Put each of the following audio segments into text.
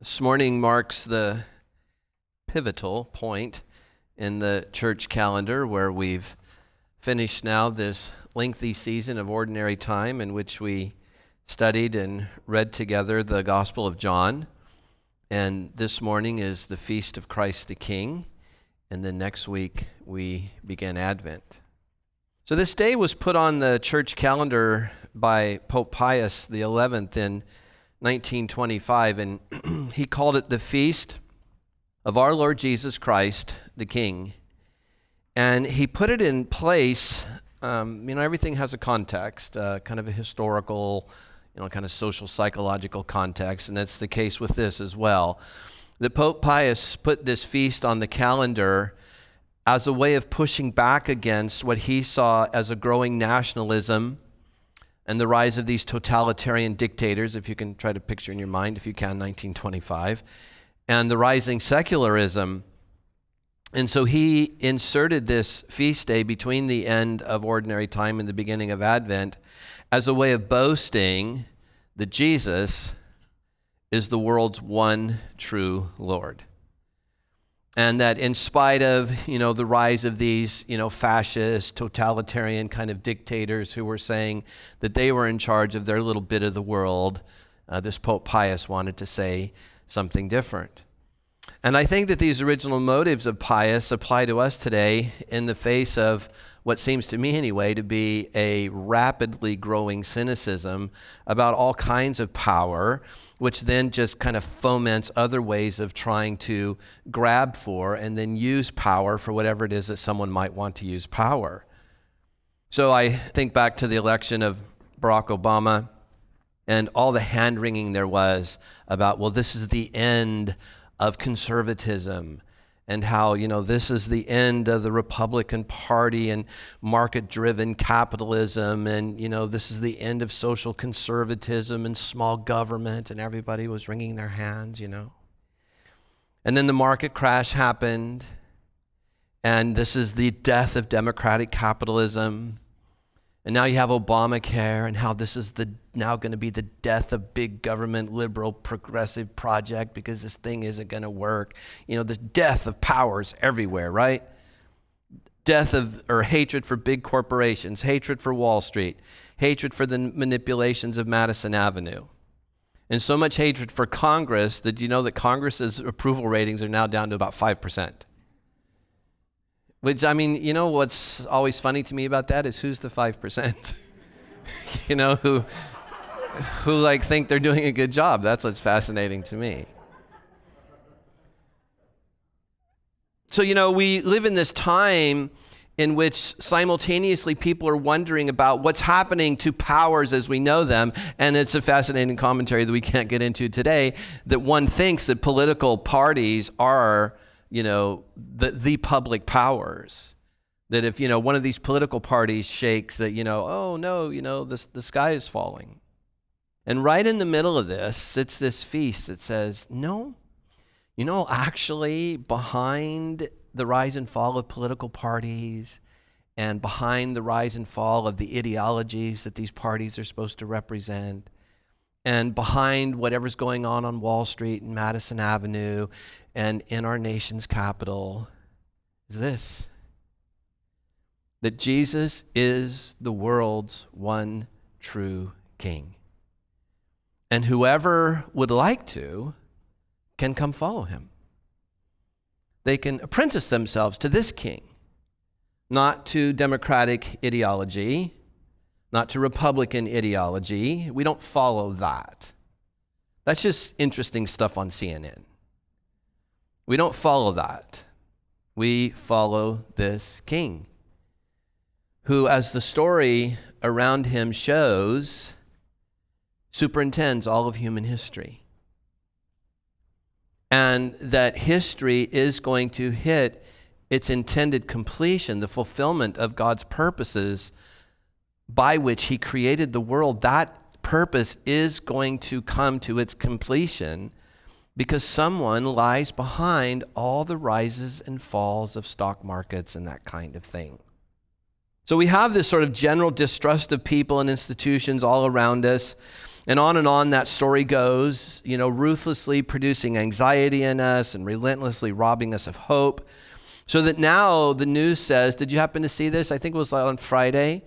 This morning marks the pivotal point in the church calendar where we've finished now this lengthy season of ordinary time in which we studied and read together the Gospel of John. And this morning is the Feast of Christ the King. And then next week we begin Advent. So this day was put on the church calendar by Pope Pius XI in 1925, and he called it the Feast of Our Lord Jesus Christ, the King. And he put it in place, um, you know, everything has a context, uh, kind of a historical, you know, kind of social psychological context, and that's the case with this as well. That Pope Pius put this feast on the calendar as a way of pushing back against what he saw as a growing nationalism and the rise of these totalitarian dictators, if you can try to picture in your mind, if you can, 1925, and the rising secularism. And so he inserted this feast day between the end of ordinary time and the beginning of Advent as a way of boasting that Jesus is the world's one true Lord and that in spite of you know the rise of these you know fascist totalitarian kind of dictators who were saying that they were in charge of their little bit of the world uh, this pope pius wanted to say something different and i think that these original motives of pius apply to us today in the face of what seems to me anyway to be a rapidly growing cynicism about all kinds of power which then just kind of foments other ways of trying to grab for and then use power for whatever it is that someone might want to use power. So I think back to the election of Barack Obama and all the hand wringing there was about, well, this is the end of conservatism and how, you know, this is the end of the Republican Party and market driven capitalism. And, you know, this is the end of social conservatism and small government. And everybody was wringing their hands, you know. And then the market crash happened. And this is the death of democratic capitalism. And now you have Obamacare and how this is the now going to be the death of big government liberal progressive project because this thing isn't going to work. You know, the death of powers everywhere, right? Death of or hatred for big corporations, hatred for Wall Street, hatred for the manipulations of Madison Avenue. And so much hatred for Congress that you know that Congress's approval ratings are now down to about 5%. Which, I mean, you know what's always funny to me about that is who's the 5%? you know, who, who like think they're doing a good job. That's what's fascinating to me. So, you know, we live in this time in which simultaneously people are wondering about what's happening to powers as we know them. And it's a fascinating commentary that we can't get into today that one thinks that political parties are you know, the, the public powers. That if, you know, one of these political parties shakes, that, you know, oh no, you know, the, the sky is falling. And right in the middle of this sits this feast that says, no, you know, actually, behind the rise and fall of political parties and behind the rise and fall of the ideologies that these parties are supposed to represent, and behind whatever's going on on Wall Street and Madison Avenue and in our nation's capital is this that Jesus is the world's one true king. And whoever would like to can come follow him. They can apprentice themselves to this king, not to democratic ideology, not to Republican ideology. We don't follow that. That's just interesting stuff on CNN. We don't follow that. We follow this king who, as the story around him shows, superintends all of human history. And that history is going to hit its intended completion, the fulfillment of God's purposes by which he created the world, that purpose is going to come to its completion because someone lies behind all the rises and falls of stock markets and that kind of thing. So we have this sort of general distrust of people and institutions all around us. And on and on that story goes, you know, ruthlessly producing anxiety in us and relentlessly robbing us of hope. So that now the news says, did you happen to see this? I think it was on Friday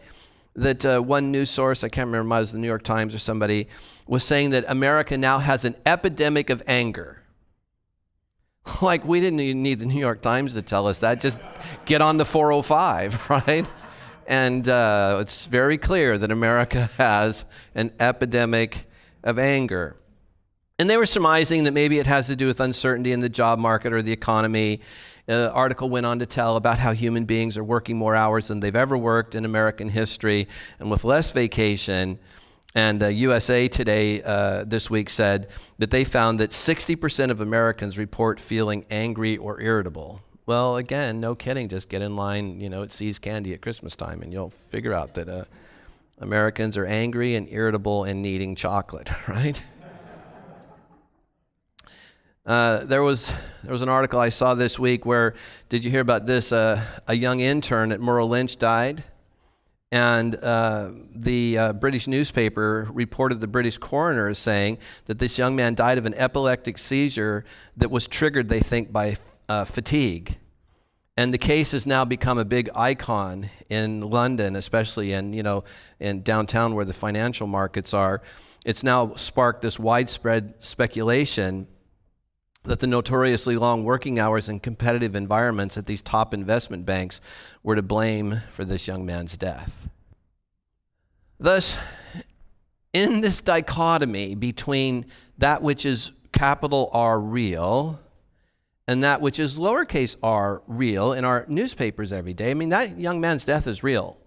that uh, one news source, I can't remember, it was the New York Times or somebody, was saying that America now has an epidemic of anger. Like, we didn't even need the New York Times to tell us that. Just get on the 405, right? And uh, it's very clear that America has an epidemic of anger. And they were surmising that maybe it has to do with uncertainty in the job market or the economy. Uh, article went on to tell about how human beings are working more hours than they've ever worked in American history and with less vacation. And uh, USA Today uh, this week said that they found that 60% of Americans report feeling angry or irritable. Well, again, no kidding. Just get in line, you know, at See's Candy at Christmas time, and you'll figure out that uh, Americans are angry and irritable and needing chocolate, right? Uh, there was there was an article I saw this week where did you hear about this? Uh, a young intern at Merrill Lynch died, and uh, the uh, British newspaper reported the British coroner as saying that this young man died of an epileptic seizure that was triggered, they think, by uh, fatigue. And the case has now become a big icon in London, especially in, you know, in downtown where the financial markets are. It's now sparked this widespread speculation that the notoriously long working hours and competitive environments at these top investment banks were to blame for this young man's death. Thus, in this dichotomy between that which is capital R real and that which is lowercase r real in our newspapers every day. I mean, that young man's death is real.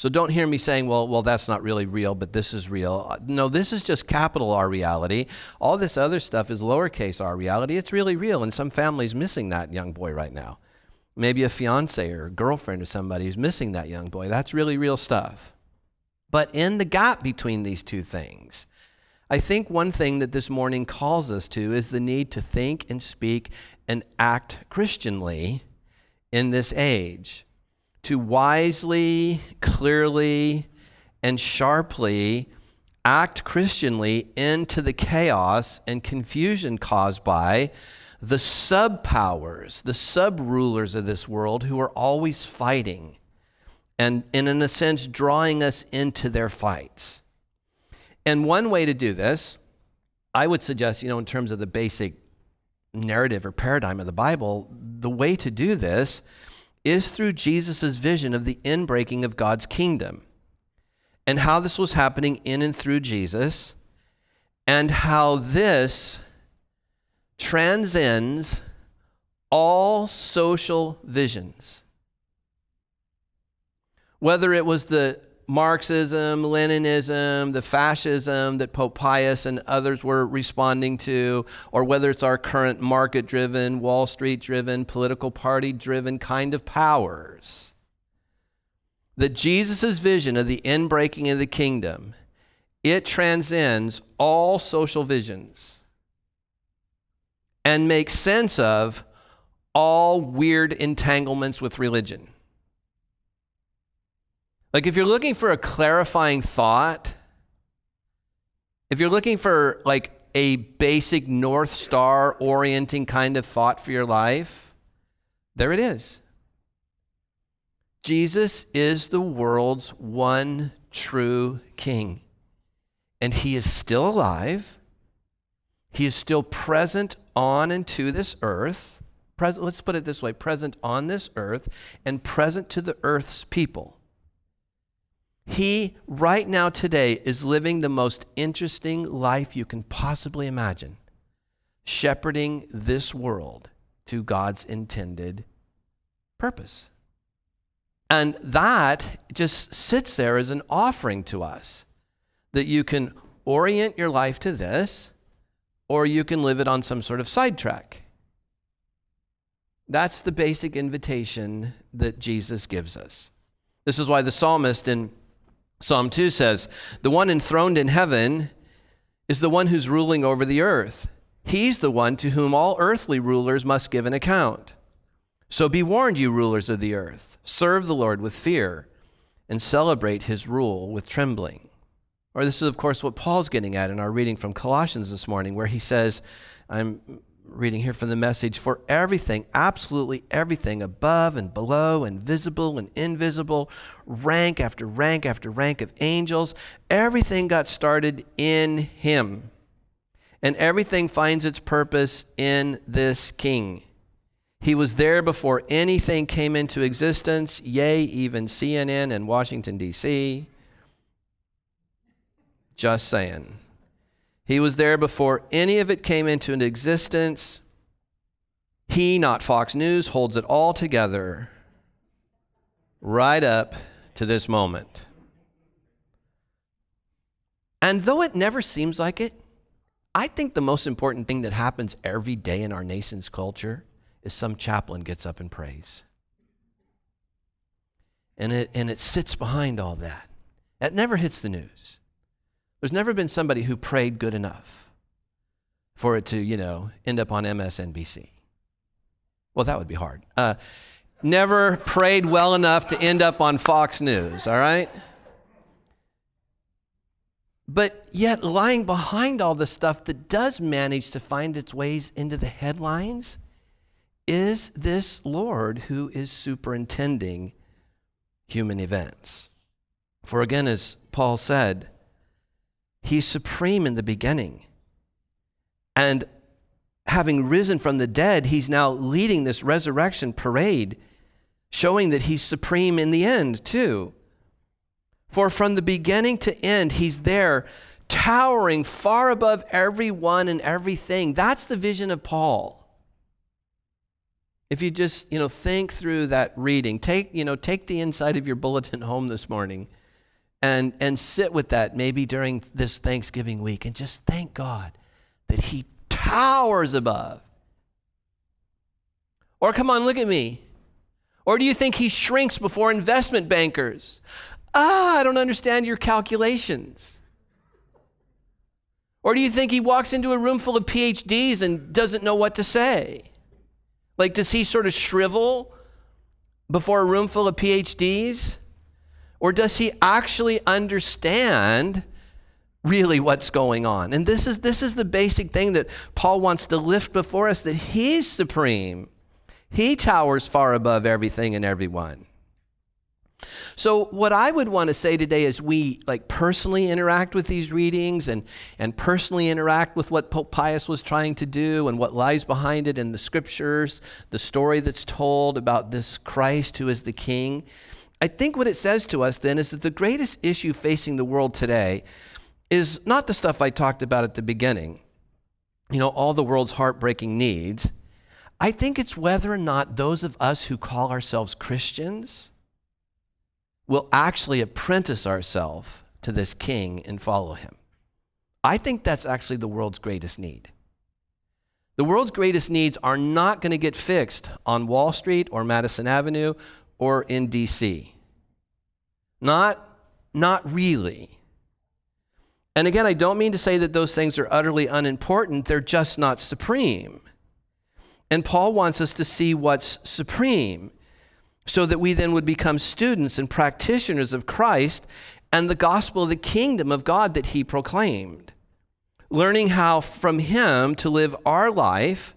So don't hear me saying, well, well, that's not really real, but this is real. Uh, no, this is just capital R reality. All this other stuff is lowercase r reality. It's really real, and some family's missing that young boy right now. Maybe a fiance or a girlfriend or somebody is missing that young boy. That's really real stuff. But in the gap between these two things, I think one thing that this morning calls us to is the need to think and speak and act Christianly in this age, to wisely, clearly, and sharply act Christianly into the chaos and confusion caused by the sub powers, the sub rulers of this world who are always fighting and, and, in a sense, drawing us into their fights. And one way to do this, I would suggest, you know, in terms of the basic narrative or paradigm of the Bible, the way to do this is through Jesus' vision of the inbreaking of God's kingdom and how this was happening in and through Jesus and how this transcends all social visions. Whether it was the Marxism, Leninism, the fascism that Pope Pius and others were responding to, or whether it's our current market driven, Wall Street driven, political party driven kind of powers. That Jesus' vision of the inbreaking of the kingdom, it transcends all social visions and makes sense of all weird entanglements with religion. Like, if you're looking for a clarifying thought, if you're looking for like a basic North Star orienting kind of thought for your life, there it is. Jesus is the world's one true king. And he is still alive. He is still present on and to this earth. Present, let's put it this way present on this earth and present to the earth's people. He, right now, today, is living the most interesting life you can possibly imagine, shepherding this world to God's intended purpose. And that just sits there as an offering to us that you can orient your life to this, or you can live it on some sort of sidetrack. That's the basic invitation that Jesus gives us. This is why the psalmist in Psalm 2 says, The one enthroned in heaven is the one who's ruling over the earth. He's the one to whom all earthly rulers must give an account. So be warned, you rulers of the earth. Serve the Lord with fear and celebrate his rule with trembling. Or this is, of course, what Paul's getting at in our reading from Colossians this morning, where he says, I'm reading here from the message, for everything, absolutely everything, above and below, and visible and invisible, rank after rank after rank of angels, everything got started in him. And everything finds its purpose in this king. He was there before anything came into existence, yea, even CNN and Washington, D.C. Just saying. He was there before any of it came into an existence. He, not Fox News, holds it all together right up to this moment. And though it never seems like it, I think the most important thing that happens every day in our nation's culture is some chaplain gets up and prays. And it, and it sits behind all that. That never hits the news. There's never been somebody who prayed good enough for it to, you know, end up on MSNBC. Well, that would be hard. Uh, never prayed well enough to end up on Fox News, all right? But yet, lying behind all the stuff that does manage to find its ways into the headlines is this Lord who is superintending human events. For again, as Paul said, He's supreme in the beginning. And having risen from the dead, he's now leading this resurrection parade, showing that he's supreme in the end, too. For from the beginning to end, he's there, towering far above everyone and everything. That's the vision of Paul. If you just, you know, think through that reading, take, you know, take the inside of your bulletin home this morning and, and sit with that maybe during this Thanksgiving week and just thank God that He towers above. Or come on, look at me. Or do you think He shrinks before investment bankers? Ah, I don't understand your calculations. Or do you think he walks into a room full of PhDs and doesn't know what to say? Like, does he sort of shrivel before a room full of PhDs? Or does he actually understand really what's going on? And this is, this is the basic thing that Paul wants to lift before us that he's supreme. He towers far above everything and everyone. So what I would want to say today is we like personally interact with these readings and, and personally interact with what Pope Pius was trying to do and what lies behind it in the scriptures, the story that's told about this Christ who is the king. I think what it says to us then is that the greatest issue facing the world today is not the stuff I talked about at the beginning, you know, all the world's heartbreaking needs. I think it's whether or not those of us who call ourselves Christians will actually apprentice ourselves to this king and follow him. I think that's actually the world's greatest need. The world's greatest needs are not going to get fixed on Wall Street or Madison Avenue or in DC. Not, not really. And again, I don't mean to say that those things are utterly unimportant, they're just not supreme. And Paul wants us to see what's supreme so that we then would become students and practitioners of Christ and the gospel of the kingdom of God that he proclaimed. Learning how from him to live our life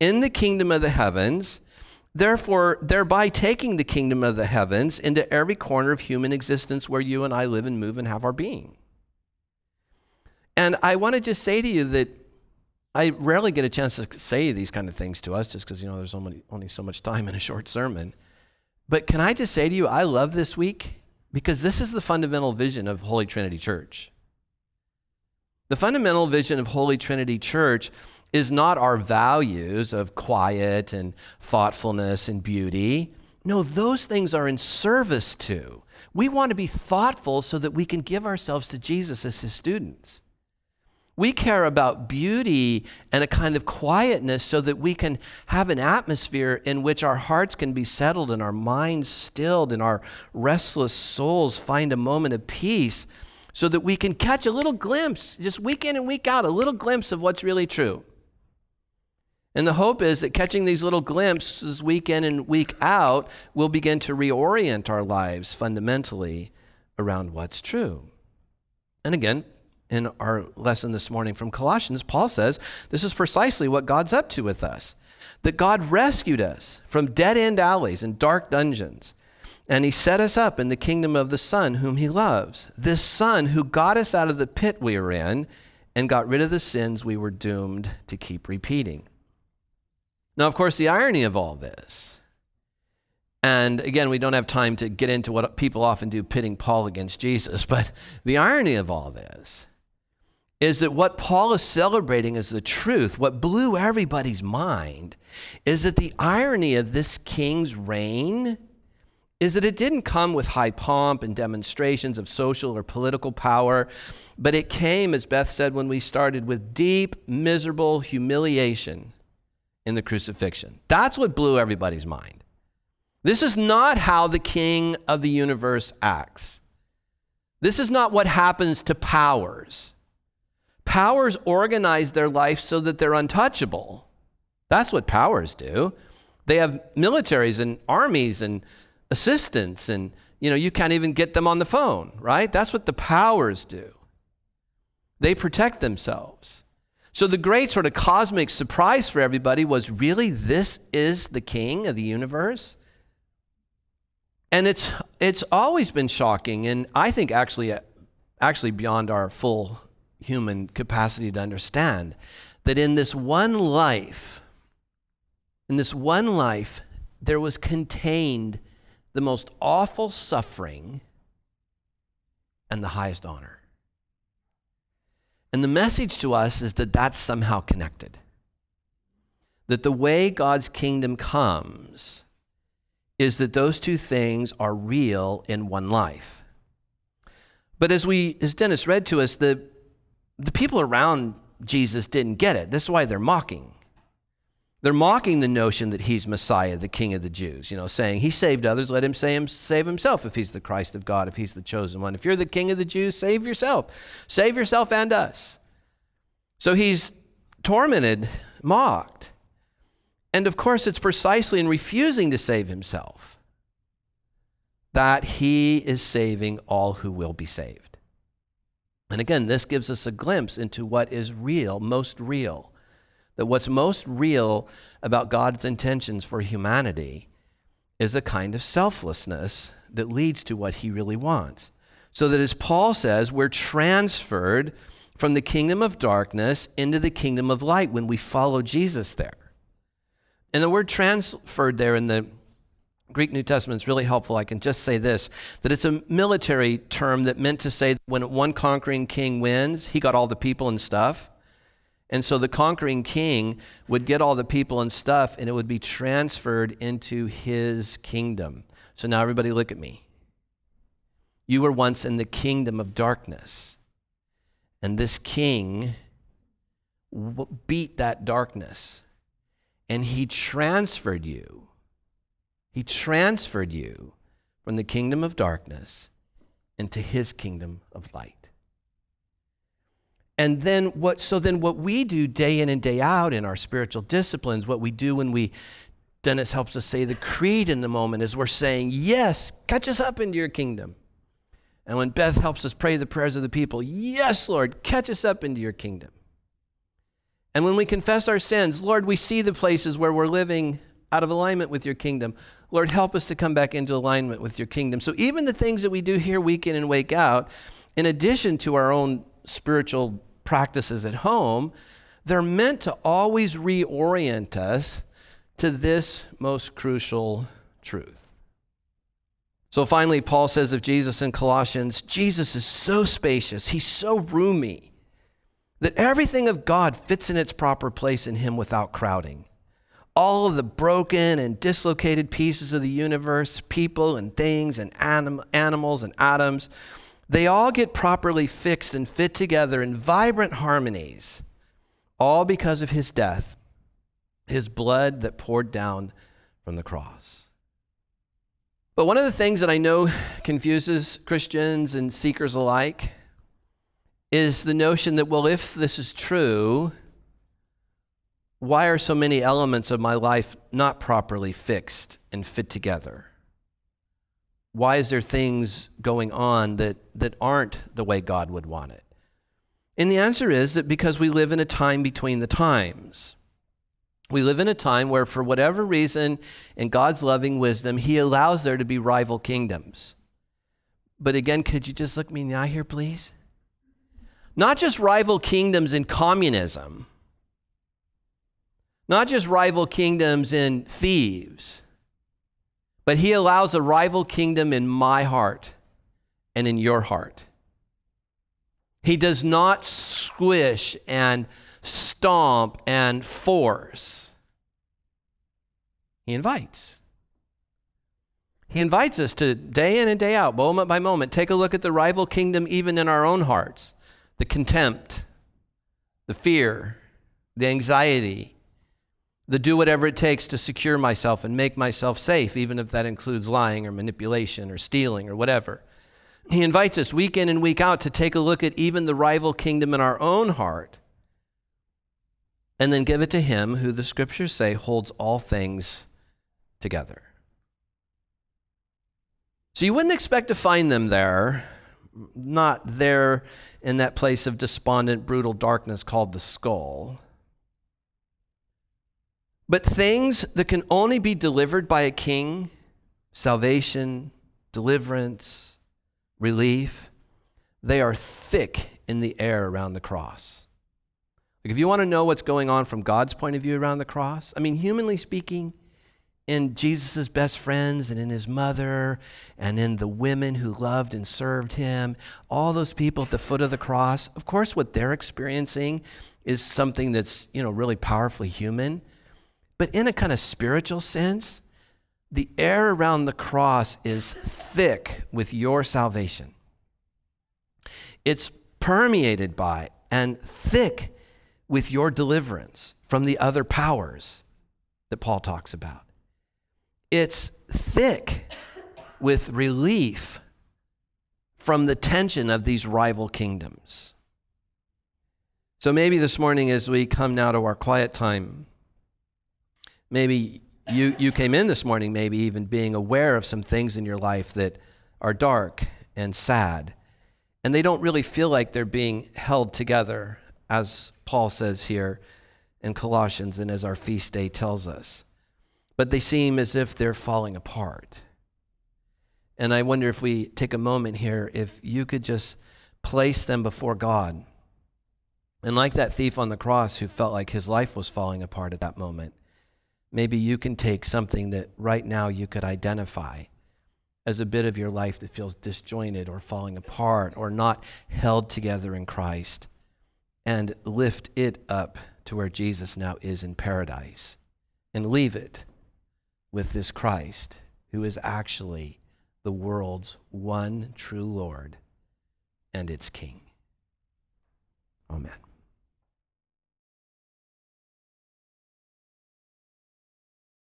in the kingdom of the heavens Therefore, thereby taking the kingdom of the heavens into every corner of human existence where you and I live and move and have our being. And I want to just say to you that I rarely get a chance to say these kind of things to us just because, you know, there's only, only so much time in a short sermon. But can I just say to you, I love this week because this is the fundamental vision of Holy Trinity Church. The fundamental vision of Holy Trinity Church is not our values of quiet and thoughtfulness and beauty. No, those things are in service to. We want to be thoughtful so that we can give ourselves to Jesus as his students. We care about beauty and a kind of quietness so that we can have an atmosphere in which our hearts can be settled and our minds stilled and our restless souls find a moment of peace so that we can catch a little glimpse, just week in and week out, a little glimpse of what's really true. And the hope is that catching these little glimpses week in and week out will begin to reorient our lives fundamentally around what's true. And again, in our lesson this morning from Colossians, Paul says this is precisely what God's up to with us that God rescued us from dead end alleys and dark dungeons. And he set us up in the kingdom of the Son whom he loves. This Son who got us out of the pit we were in and got rid of the sins we were doomed to keep repeating. Now, of course, the irony of all this, and again, we don't have time to get into what people often do pitting Paul against Jesus, but the irony of all this is that what Paul is celebrating as the truth, what blew everybody's mind, is that the irony of this king's reign is that it didn't come with high pomp and demonstrations of social or political power, but it came, as Beth said when we started, with deep, miserable humiliation in the crucifixion. That's what blew everybody's mind. This is not how the king of the universe acts. This is not what happens to powers. Powers organize their life so that they're untouchable. That's what powers do. They have militaries and armies and assistants, and you know, you can't even get them on the phone, right? That's what the powers do. They protect themselves. So the great sort of cosmic surprise for everybody was really this is the king of the universe? And it's it's always been shocking and I think actually actually beyond our full human capacity to understand that in this one life, in this one life, there was contained the most awful suffering and the highest honor. And the message to us is that that's somehow connected. That the way God's kingdom comes is that those two things are real in one life. But as we as Dennis read to us, the the people around Jesus didn't get it. This is why they're mocking. They're mocking the notion that he's Messiah, the King of the Jews, you know, saying he saved others, let him save himself if he's the Christ of God, if he's the chosen one. If you're the King of the Jews, save yourself. Save yourself and us. So he's tormented, mocked. And of course, it's precisely in refusing to save himself that he is saving all who will be saved. And again, this gives us a glimpse into what is real, most real. That what's most real about God's intentions for humanity is a kind of selflessness that leads to what he really wants. So that as Paul says, we're transferred from the kingdom of darkness into the kingdom of light when we follow Jesus there. And the word transferred there in the Greek New Testament is really helpful. I can just say this that it's a military term that meant to say when one conquering king wins, he got all the people and stuff. And so the conquering king would get all the people and stuff, and it would be transferred into his kingdom. So now, everybody, look at me. You were once in the kingdom of darkness, and this king beat that darkness, and he transferred you he transferred you from the kingdom of darkness into his kingdom of light. And then what so then what we do day in and day out in our spiritual disciplines, what we do when we Dennis helps us say the creed in the moment is we're saying, Yes, catch us up into your kingdom. And when Beth helps us pray the prayers of the people, Yes, Lord, catch us up into your kingdom. And when we confess our sins, Lord, we see the places where we're living out of alignment with your kingdom. Lord, help us to come back into alignment with your kingdom. So even the things that we do here week in and week out, in addition to our own spiritual practices at home, they're meant to always reorient us to this most crucial truth. So finally, Paul says of Jesus in Colossians Jesus is so spacious, he's so roomy, that everything of God fits in its proper place in him without crowding all of the broken and dislocated pieces of the universe, people and things and anim- animals and atoms, they all get properly fixed and fit together in vibrant harmonies, all because of his death, his blood that poured down from the cross. But one of the things that I know confuses Christians and seekers alike is the notion that, well, if this is true, why are so many elements of my life not properly fixed and fit together? Why is there things going on that, that aren't the way God would want it? And the answer is that because we live in a time between the times. We live in a time where, for whatever reason, in God's loving wisdom, He allows there to be rival kingdoms. But again, could you just look me in the eye here, please? Not just rival kingdoms in communism, not just rival kingdoms in thieves, but He allows a rival kingdom in my heart and in your heart. He does not squish and stomp and force. He invites. He invites us to day in and day out, moment by moment, take a look at the rival kingdom even in our own hearts the contempt, the fear, the anxiety, the do whatever it takes to secure myself and make myself safe, even if that includes lying or manipulation or stealing or whatever. He invites us week in and week out to take a look at even the rival kingdom in our own heart and then give it to Him who the scriptures say holds all things together. So you wouldn't expect to find them there, not there in that place of despondent, brutal darkness called the skull. But things that can only be delivered by a king salvation, deliverance, relief they are thick in the air around the cross. Like if you want to know what's going on from God's point of view around the cross, I mean, humanly speaking, in Jesus' best friends and in his mother and in the women who loved and served him, all those people at the foot of the cross, of course, what they're experiencing is something that's, you know, really powerfully human. But in a kind of spiritual sense, the air around the cross is thick with your salvation. It's permeated by and thick with your deliverance from the other powers that Paul talks about. It's thick with relief from the tension of these rival kingdoms. So maybe this morning, as we come now to our quiet time, maybe you, you came in this morning, maybe even being aware of some things in your life that are dark and sad, and they don't really feel like they're being held together as Paul says here in Colossians and as our feast day tells us. But they seem as if they're falling apart. And I wonder if we take a moment here, if you could just place them before God. And like that thief on the cross who felt like his life was falling apart at that moment, maybe you can take something that right now you could identify as a bit of your life that feels disjointed or falling apart or not held together in Christ and lift it up to where Jesus now is in paradise and leave it with this Christ who is actually the world's one true Lord and its King. Amen.